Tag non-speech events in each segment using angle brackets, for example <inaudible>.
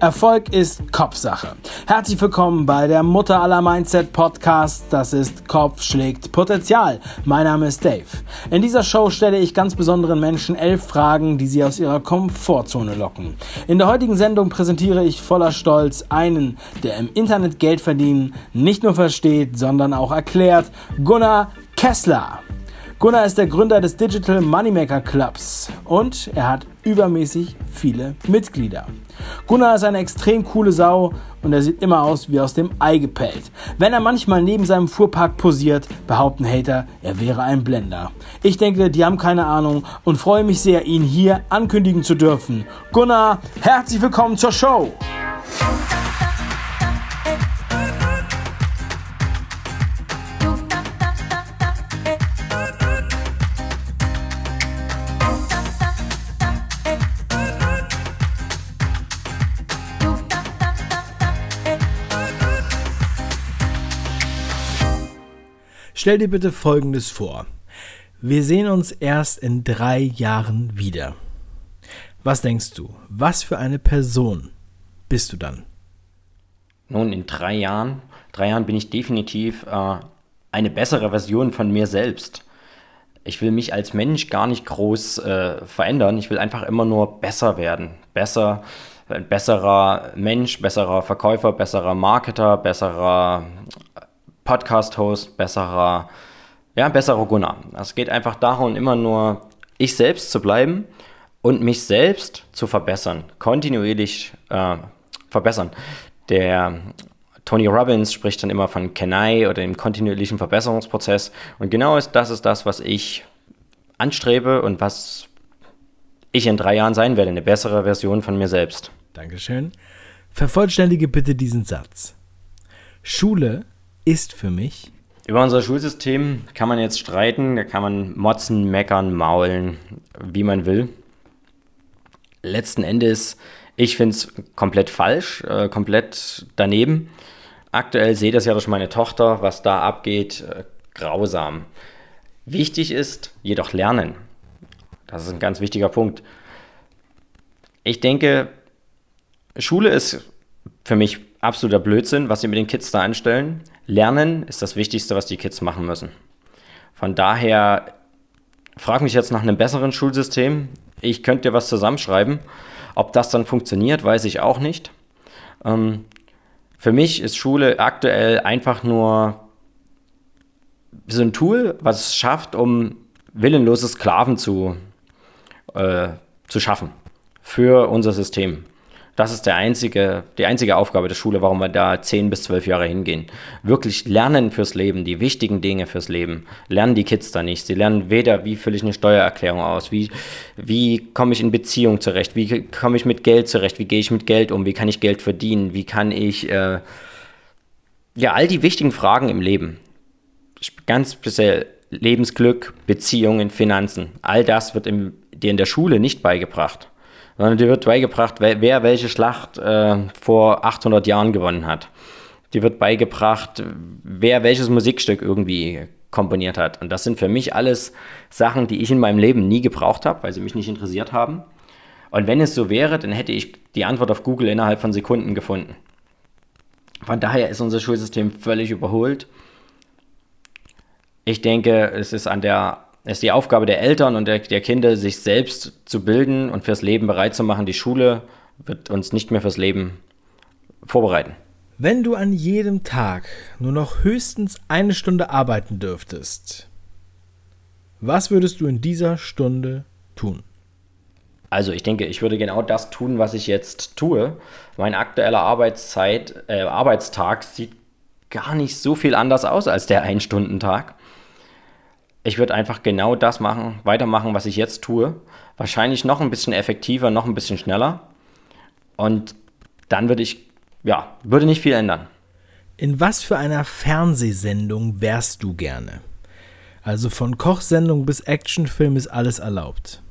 Erfolg ist Kopfsache. Herzlich willkommen bei der Mutter aller Mindset Podcast. Das ist Kopf schlägt Potenzial. Mein Name ist Dave. In dieser Show stelle ich ganz besonderen Menschen elf Fragen, die sie aus ihrer Komfortzone locken. In der heutigen Sendung präsentiere ich voller Stolz einen, der im Internet Geld verdienen nicht nur versteht, sondern auch erklärt. Gunnar Kessler. Gunnar ist der Gründer des Digital Moneymaker Clubs und er hat übermäßig viele Mitglieder. Gunnar ist eine extrem coole Sau und er sieht immer aus wie aus dem Ei gepellt. Wenn er manchmal neben seinem Fuhrpark posiert, behaupten Hater, er wäre ein Blender. Ich denke, die haben keine Ahnung und freue mich sehr, ihn hier ankündigen zu dürfen. Gunnar, herzlich willkommen zur Show! Stell dir bitte Folgendes vor. Wir sehen uns erst in drei Jahren wieder. Was denkst du? Was für eine Person bist du dann? Nun, in drei Jahren, drei Jahren bin ich definitiv äh, eine bessere Version von mir selbst. Ich will mich als Mensch gar nicht groß äh, verändern. Ich will einfach immer nur besser werden. Besser, ein besserer Mensch, besserer Verkäufer, besserer Marketer, besserer Podcast-Host, besserer, ja, besserer Gunnar. Es geht einfach darum, immer nur ich selbst zu bleiben und mich selbst zu verbessern, kontinuierlich äh, verbessern. Der Tony Robbins spricht dann immer von Kenai oder dem kontinuierlichen Verbesserungsprozess. Und genau ist, das ist das, was ich anstrebe und was ich in drei Jahren sein werde, eine bessere Version von mir selbst. Dankeschön. Vervollständige bitte diesen Satz. Schule ist für mich? Über unser Schulsystem kann man jetzt streiten, da kann man motzen, meckern, maulen, wie man will. Letzten Endes, ich finde es komplett falsch, äh, komplett daneben. Aktuell sehe das ja durch meine Tochter, was da abgeht, äh, grausam. Wichtig ist jedoch Lernen. Das ist ein ganz wichtiger Punkt. Ich denke, Schule ist für mich absoluter Blödsinn, was sie mit den Kids da anstellen. Lernen ist das Wichtigste, was die Kids machen müssen. Von daher frage mich jetzt nach einem besseren Schulsystem. Ich könnte dir was zusammenschreiben. Ob das dann funktioniert, weiß ich auch nicht. Ähm, für mich ist Schule aktuell einfach nur so ein Tool, was es schafft, um willenlose Sklaven zu, äh, zu schaffen für unser System. Das ist der einzige, die einzige Aufgabe der Schule, warum wir da 10 bis 12 Jahre hingehen. Wirklich lernen fürs Leben, die wichtigen Dinge fürs Leben. Lernen die Kids da nicht. Sie lernen weder, wie fülle ich eine Steuererklärung aus, wie, wie komme ich in Beziehung zurecht, wie komme ich mit Geld zurecht, wie gehe ich mit Geld um, wie kann ich Geld verdienen, wie kann ich, äh, ja, all die wichtigen Fragen im Leben. Ganz speziell Lebensglück, Beziehungen, Finanzen. All das wird im, dir in der Schule nicht beigebracht sondern dir wird beigebracht, wer, welche Schlacht äh, vor 800 Jahren gewonnen hat. Dir wird beigebracht, wer welches Musikstück irgendwie komponiert hat. Und das sind für mich alles Sachen, die ich in meinem Leben nie gebraucht habe, weil sie mich nicht interessiert haben. Und wenn es so wäre, dann hätte ich die Antwort auf Google innerhalb von Sekunden gefunden. Von daher ist unser Schulsystem völlig überholt. Ich denke, es ist an der ist die Aufgabe der Eltern und der, der Kinder, sich selbst zu bilden und fürs Leben bereit zu machen. Die Schule wird uns nicht mehr fürs Leben vorbereiten. Wenn du an jedem Tag nur noch höchstens eine Stunde arbeiten dürftest, was würdest du in dieser Stunde tun? Also ich denke, ich würde genau das tun, was ich jetzt tue. Mein aktueller Arbeitszeit, äh, Arbeitstag sieht gar nicht so viel anders aus als der Ein-Stunden-Tag ich würde einfach genau das machen, weitermachen, was ich jetzt tue. Wahrscheinlich noch ein bisschen effektiver, noch ein bisschen schneller. Und dann würde ich, ja, würde nicht viel ändern. In was für einer Fernsehsendung wärst du gerne? Also von Kochsendung bis Actionfilm ist alles erlaubt.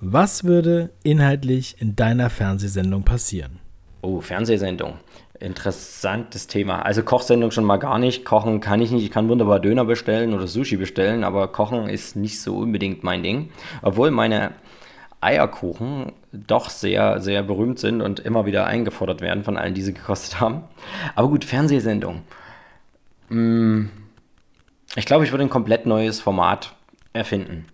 Was würde inhaltlich in deiner Fernsehsendung passieren? Oh, Fernsehsendung interessantes Thema. Also Kochsendung schon mal gar nicht. Kochen kann ich nicht. Ich kann wunderbar Döner bestellen oder Sushi bestellen, aber Kochen ist nicht so unbedingt mein Ding. Obwohl meine Eierkuchen doch sehr, sehr berühmt sind und immer wieder eingefordert werden von allen, die sie gekostet haben. Aber gut, Fernsehsendung. Mm, ich glaube, ich würde ein komplett neues Format erfinden.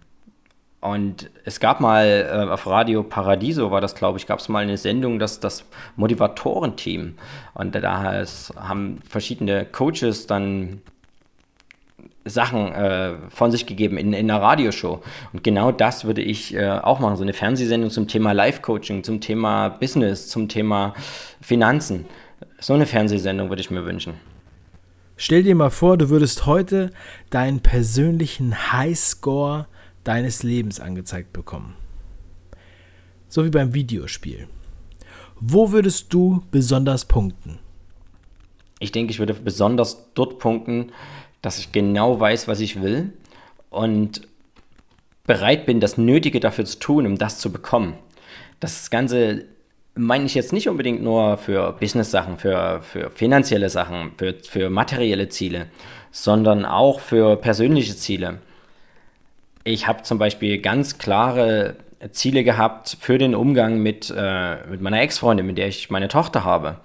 Und es gab mal äh, auf Radio Paradiso, war das glaube ich, gab es mal eine Sendung, das, das Motivatorenteam. Und da haben verschiedene Coaches dann Sachen äh, von sich gegeben in, in einer Radioshow. Und genau das würde ich äh, auch machen. So eine Fernsehsendung zum Thema Life-Coaching, zum Thema Business, zum Thema Finanzen. So eine Fernsehsendung würde ich mir wünschen. Stell dir mal vor, du würdest heute deinen persönlichen Highscore deines Lebens angezeigt bekommen. So wie beim Videospiel. Wo würdest du besonders punkten? Ich denke, ich würde besonders dort punkten, dass ich genau weiß, was ich will und bereit bin, das Nötige dafür zu tun, um das zu bekommen. Das Ganze meine ich jetzt nicht unbedingt nur für Business-Sachen, für, für finanzielle Sachen, für, für materielle Ziele, sondern auch für persönliche Ziele. Ich habe zum Beispiel ganz klare Ziele gehabt für den Umgang mit, äh, mit meiner Ex-Freundin, mit der ich meine Tochter habe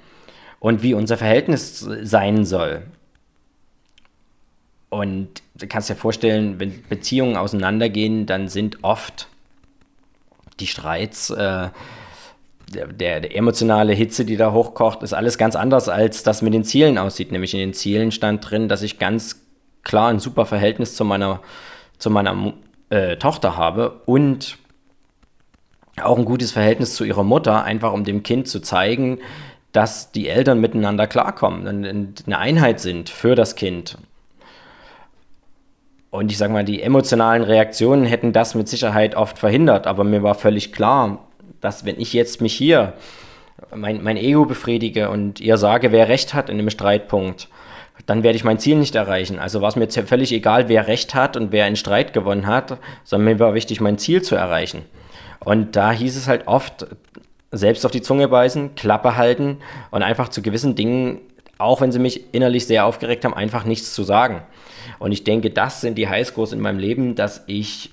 und wie unser Verhältnis sein soll. Und du kannst dir vorstellen, wenn Beziehungen auseinandergehen, dann sind oft die Streits, äh, der, der, emotionale Hitze, die da hochkocht, ist alles ganz anders, als das mit den Zielen aussieht. Nämlich in den Zielen stand drin, dass ich ganz klar ein super Verhältnis zu meiner, zu meiner äh, Tochter habe und auch ein gutes Verhältnis zu ihrer Mutter, einfach um dem Kind zu zeigen, dass die Eltern miteinander klarkommen und eine Einheit sind für das Kind. Und ich sage mal, die emotionalen Reaktionen hätten das mit Sicherheit oft verhindert. Aber mir war völlig klar, dass wenn ich jetzt mich hier mein, mein Ego befriedige und ihr sage, wer recht hat in dem Streitpunkt, dann werde ich mein Ziel nicht erreichen. Also war es mir völlig egal, wer recht hat und wer einen Streit gewonnen hat, sondern mir war wichtig, mein Ziel zu erreichen. Und da hieß es halt oft, selbst auf die Zunge beißen, Klappe halten und einfach zu gewissen Dingen, auch wenn sie mich innerlich sehr aufgeregt haben, einfach nichts zu sagen. Und ich denke, das sind die Highscores in meinem Leben, dass ich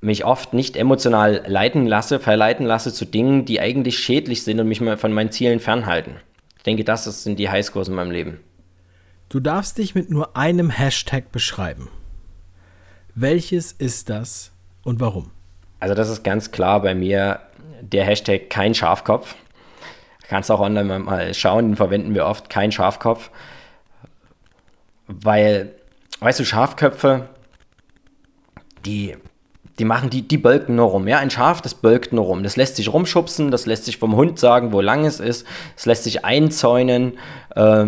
mich oft nicht emotional leiten lasse, verleiten lasse zu Dingen, die eigentlich schädlich sind und mich von meinen Zielen fernhalten. Ich denke, das sind die Highscores in meinem Leben. Du darfst dich mit nur einem Hashtag beschreiben. Welches ist das und warum? Also das ist ganz klar bei mir der Hashtag kein Schafkopf. Kannst auch online mal schauen, den verwenden wir oft, kein Schafkopf. Weil, weißt du, Schafköpfe, die, die machen, die, die bölken nur rum. Ja, ein Schaf, das bölkt nur rum. Das lässt sich rumschubsen, das lässt sich vom Hund sagen, wo lang es ist, es lässt sich einzäunen. Äh,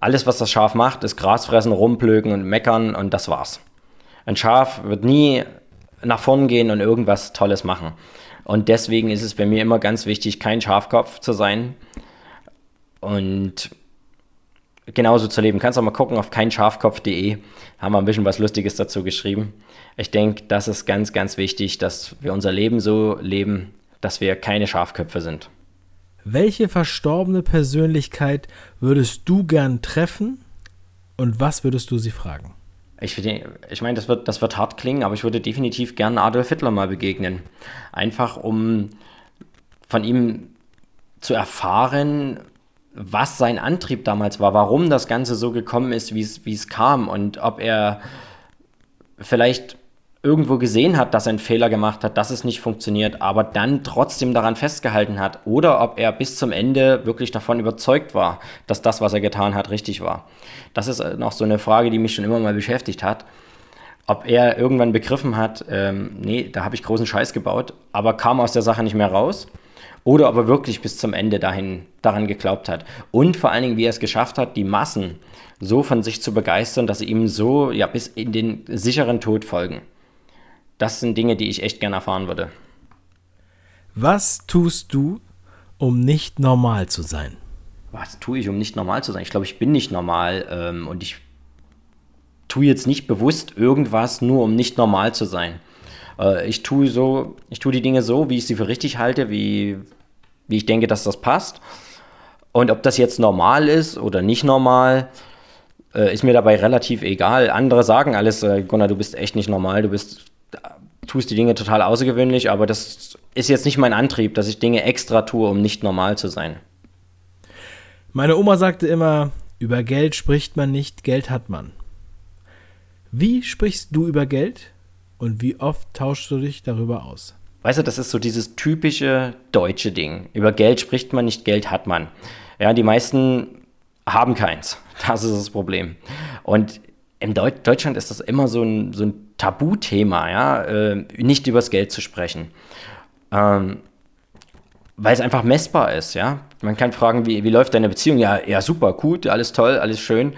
alles, was das Schaf macht, ist Gras fressen, rumplögen und meckern und das war's. Ein Schaf wird nie nach vorn gehen und irgendwas Tolles machen. Und deswegen ist es bei mir immer ganz wichtig, kein Schafkopf zu sein. Und genauso zu leben. Kannst auch mal gucken auf keinschafkopf.de, haben wir ein bisschen was Lustiges dazu geschrieben. Ich denke, das ist ganz, ganz wichtig, dass wir unser Leben so leben, dass wir keine Schafköpfe sind. Welche verstorbene Persönlichkeit würdest du gern treffen und was würdest du sie fragen? Ich, ich meine, das wird, das wird hart klingen, aber ich würde definitiv gern Adolf Hitler mal begegnen. Einfach um von ihm zu erfahren, was sein Antrieb damals war, warum das Ganze so gekommen ist, wie es kam und ob er vielleicht irgendwo gesehen hat, dass er einen Fehler gemacht hat, dass es nicht funktioniert, aber dann trotzdem daran festgehalten hat oder ob er bis zum Ende wirklich davon überzeugt war, dass das, was er getan hat, richtig war. Das ist noch so eine Frage, die mich schon immer mal beschäftigt hat. Ob er irgendwann begriffen hat, ähm, nee, da habe ich großen Scheiß gebaut, aber kam aus der Sache nicht mehr raus oder ob er wirklich bis zum Ende dahin, daran geglaubt hat. Und vor allen Dingen, wie er es geschafft hat, die Massen so von sich zu begeistern, dass sie ihm so ja, bis in den sicheren Tod folgen. Das sind Dinge, die ich echt gerne erfahren würde. Was tust du, um nicht normal zu sein? Was tue ich, um nicht normal zu sein? Ich glaube, ich bin nicht normal ähm, und ich tue jetzt nicht bewusst irgendwas, nur um nicht normal zu sein. Äh, ich tue so, ich tue die Dinge so, wie ich sie für richtig halte, wie, wie ich denke, dass das passt. Und ob das jetzt normal ist oder nicht normal, äh, ist mir dabei relativ egal. Andere sagen alles, äh, Gunnar, du bist echt nicht normal, du bist tust die Dinge total außergewöhnlich, aber das ist jetzt nicht mein Antrieb, dass ich Dinge extra tue, um nicht normal zu sein. Meine Oma sagte immer, über Geld spricht man nicht, Geld hat man. Wie sprichst du über Geld und wie oft tauschst du dich darüber aus? Weißt du, das ist so dieses typische deutsche Ding. Über Geld spricht man nicht, Geld hat man. Ja, die meisten haben keins. <laughs> Das ist das Problem. Und in Deut Deutschland ist das immer so ein, so ein Tabuthema, ja, äh, nicht übers Geld zu sprechen. Ähm, weil es einfach messbar ist, ja. Man kann fragen, wie, wie läuft deine Beziehung? Ja, ja, super, gut, alles toll, alles schön.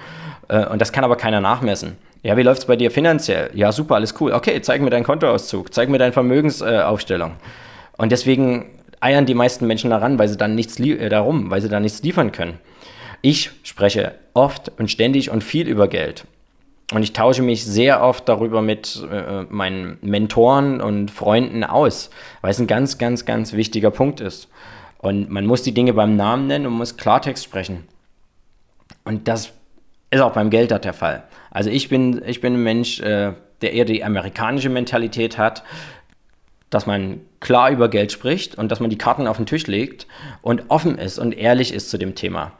Äh, und das kann aber keiner nachmessen. Ja, wie läuft es bei dir finanziell? Ja, super, alles cool. Okay, zeig mir deinen Kontoauszug, zeig mir deine Vermögensaufstellung. Äh, und deswegen eiern die meisten Menschen daran, weil sie dann nichts äh, darum, weil sie dann nichts liefern können. Ich spreche oft und ständig und viel über Geld. Und ich tausche mich sehr oft darüber mit äh, meinen Mentoren und Freunden aus, weil es ein ganz, ganz, ganz wichtiger Punkt ist. Und man muss die Dinge beim Namen nennen und muss Klartext sprechen. Und das ist auch beim Geld der Fall. Also ich bin, ich bin ein Mensch, äh, der eher die amerikanische Mentalität hat, dass man klar über Geld spricht und dass man die Karten auf den Tisch legt und offen ist und ehrlich ist zu dem Thema.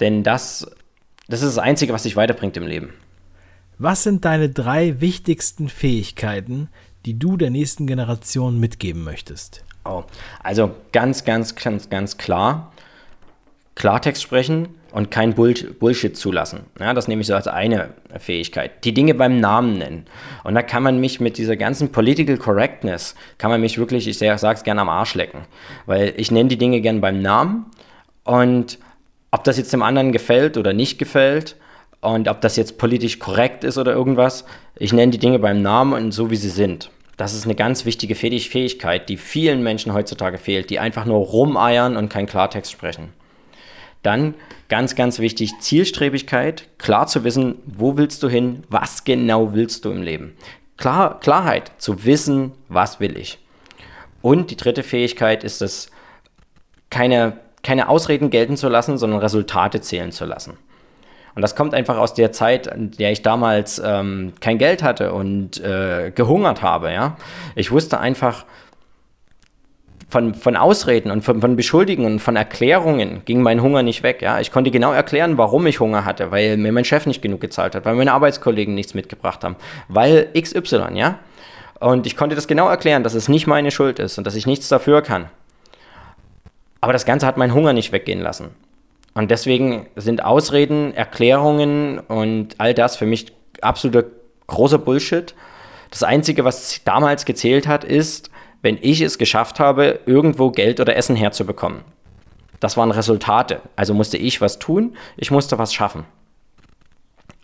Denn das, das ist das Einzige, was dich weiterbringt im Leben. Was sind deine drei wichtigsten Fähigkeiten, die du der nächsten Generation mitgeben möchtest? Oh, also ganz, ganz, ganz, ganz klar. Klartext sprechen und kein Bull Bullshit zulassen. Ja, das nehme ich so als eine Fähigkeit. Die Dinge beim Namen nennen. Und da kann man mich mit dieser ganzen Political Correctness, kann man mich wirklich, ich sage es gerne am Arsch lecken. Weil ich nenne die Dinge gern beim Namen und ob das jetzt dem anderen gefällt oder nicht gefällt, und ob das jetzt politisch korrekt ist oder irgendwas, ich nenne die Dinge beim Namen und so, wie sie sind. Das ist eine ganz wichtige Fähigkeit, die vielen Menschen heutzutage fehlt, die einfach nur rumeiern und kein Klartext sprechen. Dann ganz, ganz wichtig, Zielstrebigkeit, klar zu wissen, wo willst du hin, was genau willst du im Leben. Klar, Klarheit, zu wissen, was will ich. Und die dritte Fähigkeit ist es, keine, keine Ausreden gelten zu lassen, sondern Resultate zählen zu lassen. Und das kommt einfach aus der Zeit, in der ich damals ähm, kein Geld hatte und äh, gehungert habe. Ja? Ich wusste einfach, von, von Ausreden und von, von Beschuldigungen von Erklärungen ging mein Hunger nicht weg. Ja? Ich konnte genau erklären, warum ich Hunger hatte, weil mir mein Chef nicht genug gezahlt hat, weil meine Arbeitskollegen nichts mitgebracht haben, weil XY, ja. Und ich konnte das genau erklären, dass es nicht meine Schuld ist und dass ich nichts dafür kann. Aber das Ganze hat meinen Hunger nicht weggehen lassen. Und deswegen sind Ausreden, Erklärungen und all das für mich absoluter großer Bullshit. Das Einzige, was damals gezählt hat, ist, wenn ich es geschafft habe, irgendwo Geld oder Essen herzubekommen. Das waren Resultate. Also musste ich was tun, ich musste was schaffen.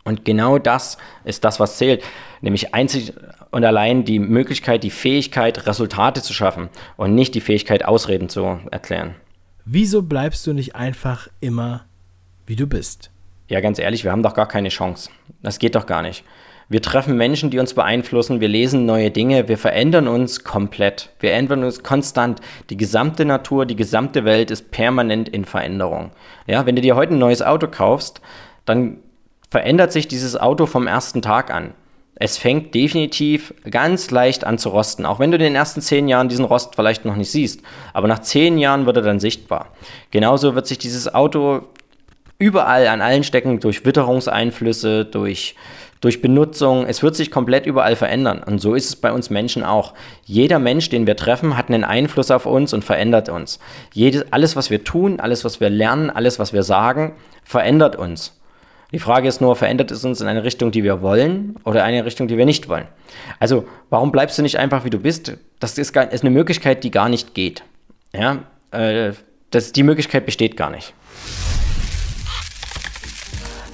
Und genau das ist das, was zählt. Nämlich einzig und allein die Möglichkeit, die Fähigkeit, Resultate zu schaffen und nicht die Fähigkeit, Ausreden zu erklären. Wieso bleibst du nicht einfach immer, wie du bist? Ja, ganz ehrlich, wir haben doch gar keine Chance. Das geht doch gar nicht. Wir treffen Menschen, die uns beeinflussen, wir lesen neue Dinge, wir verändern uns komplett. Wir ändern uns konstant. Die gesamte Natur, die gesamte Welt ist permanent in Veränderung. Ja, wenn du dir heute ein neues Auto kaufst, dann verändert sich dieses Auto vom ersten Tag an es fängt definitiv ganz leicht an zu rosten. Auch wenn du in den ersten zehn Jahren diesen Rost vielleicht noch nicht siehst. Aber nach zehn Jahren wird er dann sichtbar. Genauso wird sich dieses Auto überall an allen Stecken durch Witterungseinflüsse, durch, durch Benutzung, es wird sich komplett überall verändern. Und so ist es bei uns Menschen auch. Jeder Mensch, den wir treffen, hat einen Einfluss auf uns und verändert uns. Jedes, alles, was wir tun, alles, was wir lernen, alles, was wir sagen, verändert uns. Die Frage ist nur, verändert es uns in eine Richtung, die wir wollen oder eine Richtung, die wir nicht wollen? Also, warum bleibst du nicht einfach, wie du bist? Das ist, gar, ist eine Möglichkeit, die gar nicht geht. Ja, äh, das, die Möglichkeit besteht gar nicht.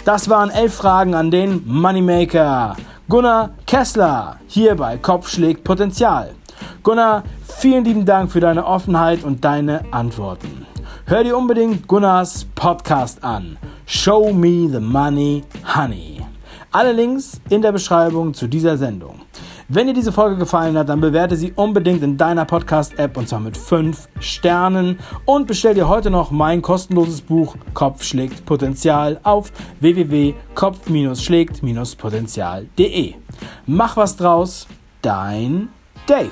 Das waren elf Fragen an den Moneymaker. Gunnar Kessler, hier bei Kopf Potenzial. Gunnar, vielen lieben Dank für deine Offenheit und deine Antworten. Hör dir unbedingt Gunnars Podcast an. Show Me the Money Honey. Alle Links in der Beschreibung zu dieser Sendung. Wenn dir diese Folge gefallen hat, dann bewerte sie unbedingt in deiner Podcast-App und zwar mit 5 Sternen und bestell dir heute noch mein kostenloses Buch Kopf schlägt Potenzial auf www.kopf-schlägt-potenzial.de. Mach was draus, dein Dave.